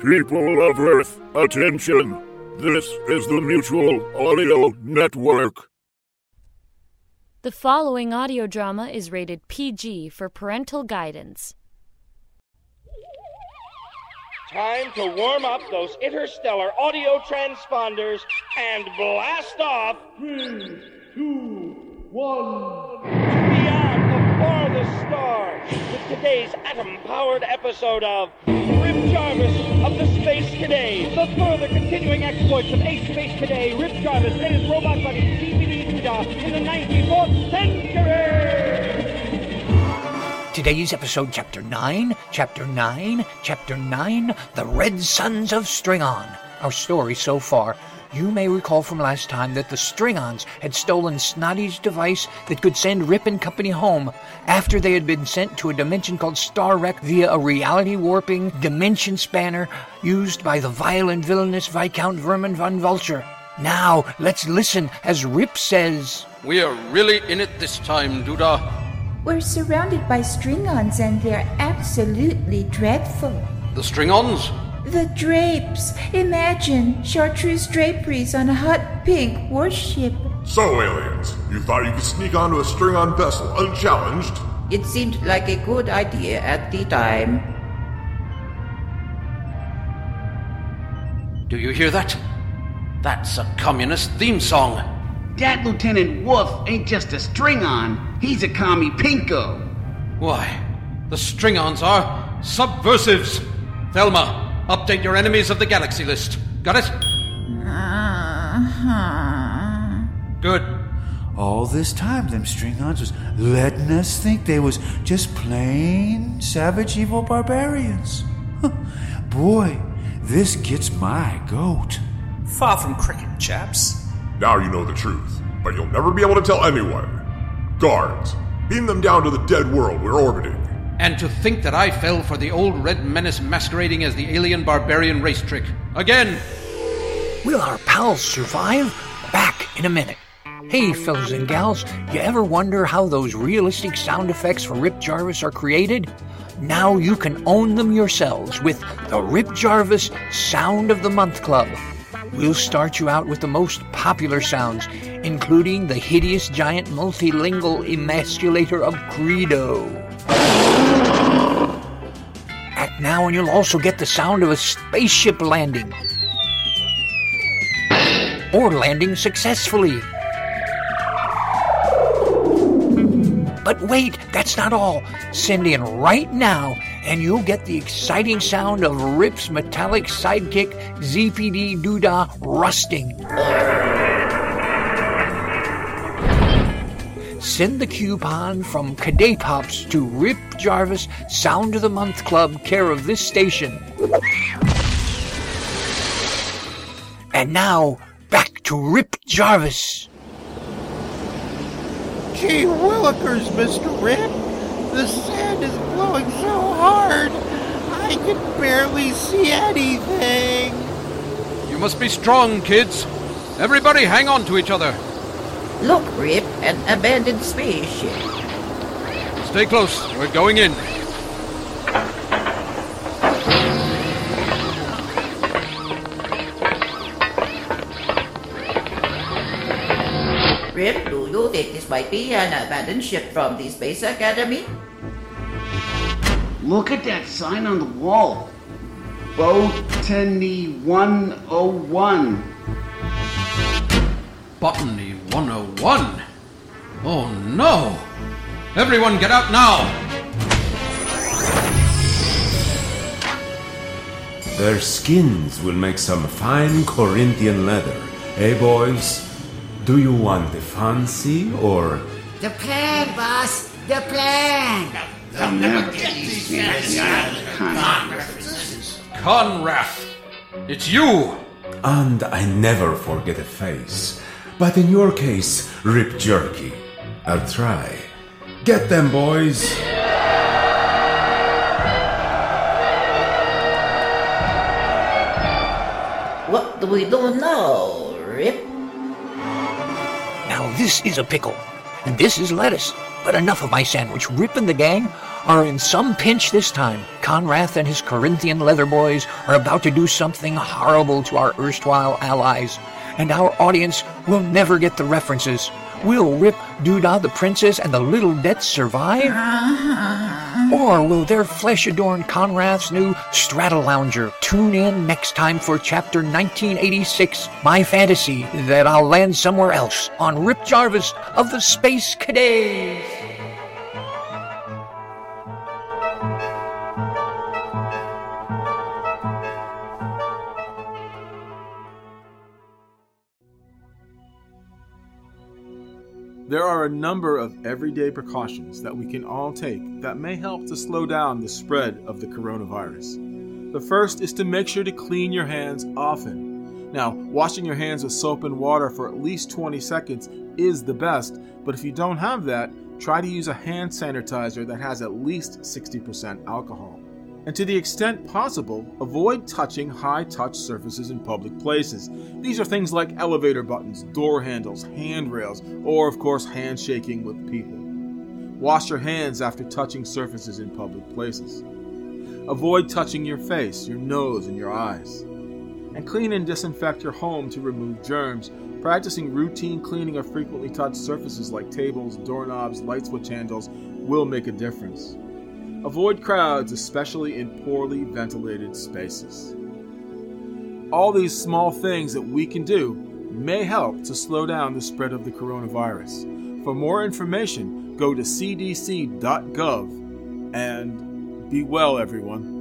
People of Earth, attention! This is the Mutual Audio Network. The following audio drama is rated PG for parental guidance. Time to warm up those interstellar audio transponders and blast off. Three, two, one. Beyond the farthest stars with today's atom powered episode of Rip Jarvis of the Space Cadets. The further continuing exploits of Ace Space Cadet, Rip Jarvis and his robot buddy DVD Doodah in the 94th century. Today's episode, Chapter 9, Chapter 9, Chapter 9, The Red Sons of Stringon. Our story so far. You may recall from last time that the Stringons had stolen Snotty's device that could send Rip and Company home after they had been sent to a dimension called Star Wreck via a reality warping dimension spanner used by the vile and villainous Viscount Vermin von Vulture. Now, let's listen as Rip says. We are really in it this time, Doodah. We're surrounded by stringons and they're absolutely dreadful. The string-ons? The drapes! Imagine chartreuse draperies on a hot pink warship. So, aliens, you thought you could sneak onto a string on vessel unchallenged? It seemed like a good idea at the time. Do you hear that? That's a communist theme song. That Lieutenant Wolf ain't just a string on, he's a commie pinko. Why, the string-ons are subversives. Thelma, update your enemies of the galaxy list. Got it? Uh-huh. Good. All this time, them string-ons was letting us think they was just plain savage evil barbarians. Huh. Boy, this gets my goat. Far from cricket, chaps. Now you know the truth, but you'll never be able to tell anyone. Guards, beam them down to the dead world we're orbiting. And to think that I fell for the old red menace masquerading as the alien barbarian race trick. Again! Will our pals survive? Back in a minute. Hey, fellas and gals, you ever wonder how those realistic sound effects for Rip Jarvis are created? Now you can own them yourselves with the Rip Jarvis Sound of the Month Club. We'll start you out with the most popular sounds, including the hideous giant multilingual emasculator of Credo. Act now, and you'll also get the sound of a spaceship landing. Or landing successfully. But wait, that's not all. Send in right now, and you'll get the exciting sound of Rip's metallic sidekick, ZPD Doodah, rusting. Send the coupon from Cadet Pops to Rip Jarvis Sound of the Month Club, care of this station. And now, back to Rip Jarvis. Gee willikers, Mr. Rip. The sand is blowing so hard, I can barely see anything. You must be strong, kids. Everybody hang on to each other. Look, Rip, an abandoned spaceship. Stay close. We're going in. Rip, do you think this might be an abandoned ship from the Space Academy? Look at that sign on the wall. Botany 101. Botany 101. Oh no! Everyone get out now! Their skins will make some fine Corinthian leather. Eh, boys? Do you want the fancy or. The plan, boss! The plan! I'll never get these Conrath! It's you! And I never forget a face. But in your case, Rip Jerky. I'll try. Get them, boys! What do we do now, Rip? Now this is a pickle, and this is lettuce, But enough of my sandwich. Rip and the gang are in some pinch this time. Conrath and his Corinthian leather boys are about to do something horrible to our erstwhile allies, and our audience will never get the references. Will Rip, Doodah, the princess, and the little Dets survive? Uh-huh. Or will their flesh adorn Conrath's new Straddle Stratolounger? Tune in next time for chapter 1986, my fantasy that I'll land somewhere else on Rip Jarvis of the Space Cadets. There are a number of everyday precautions that we can all take that may help to slow down the spread of the coronavirus. The first is to make sure to clean your hands often. Now, washing your hands with soap and water for at least 20 seconds is the best, but if you don't have that, try to use a hand sanitizer that has at least 60% alcohol. And to the extent possible, avoid touching high touch surfaces in public places. These are things like elevator buttons, door handles, handrails, or, of course, handshaking with people. Wash your hands after touching surfaces in public places. Avoid touching your face, your nose, and your eyes. And clean and disinfect your home to remove germs. Practicing routine cleaning of frequently touched surfaces like tables, doorknobs, light switch handles will make a difference. Avoid crowds, especially in poorly ventilated spaces. All these small things that we can do may help to slow down the spread of the coronavirus. For more information, go to cdc.gov and be well, everyone.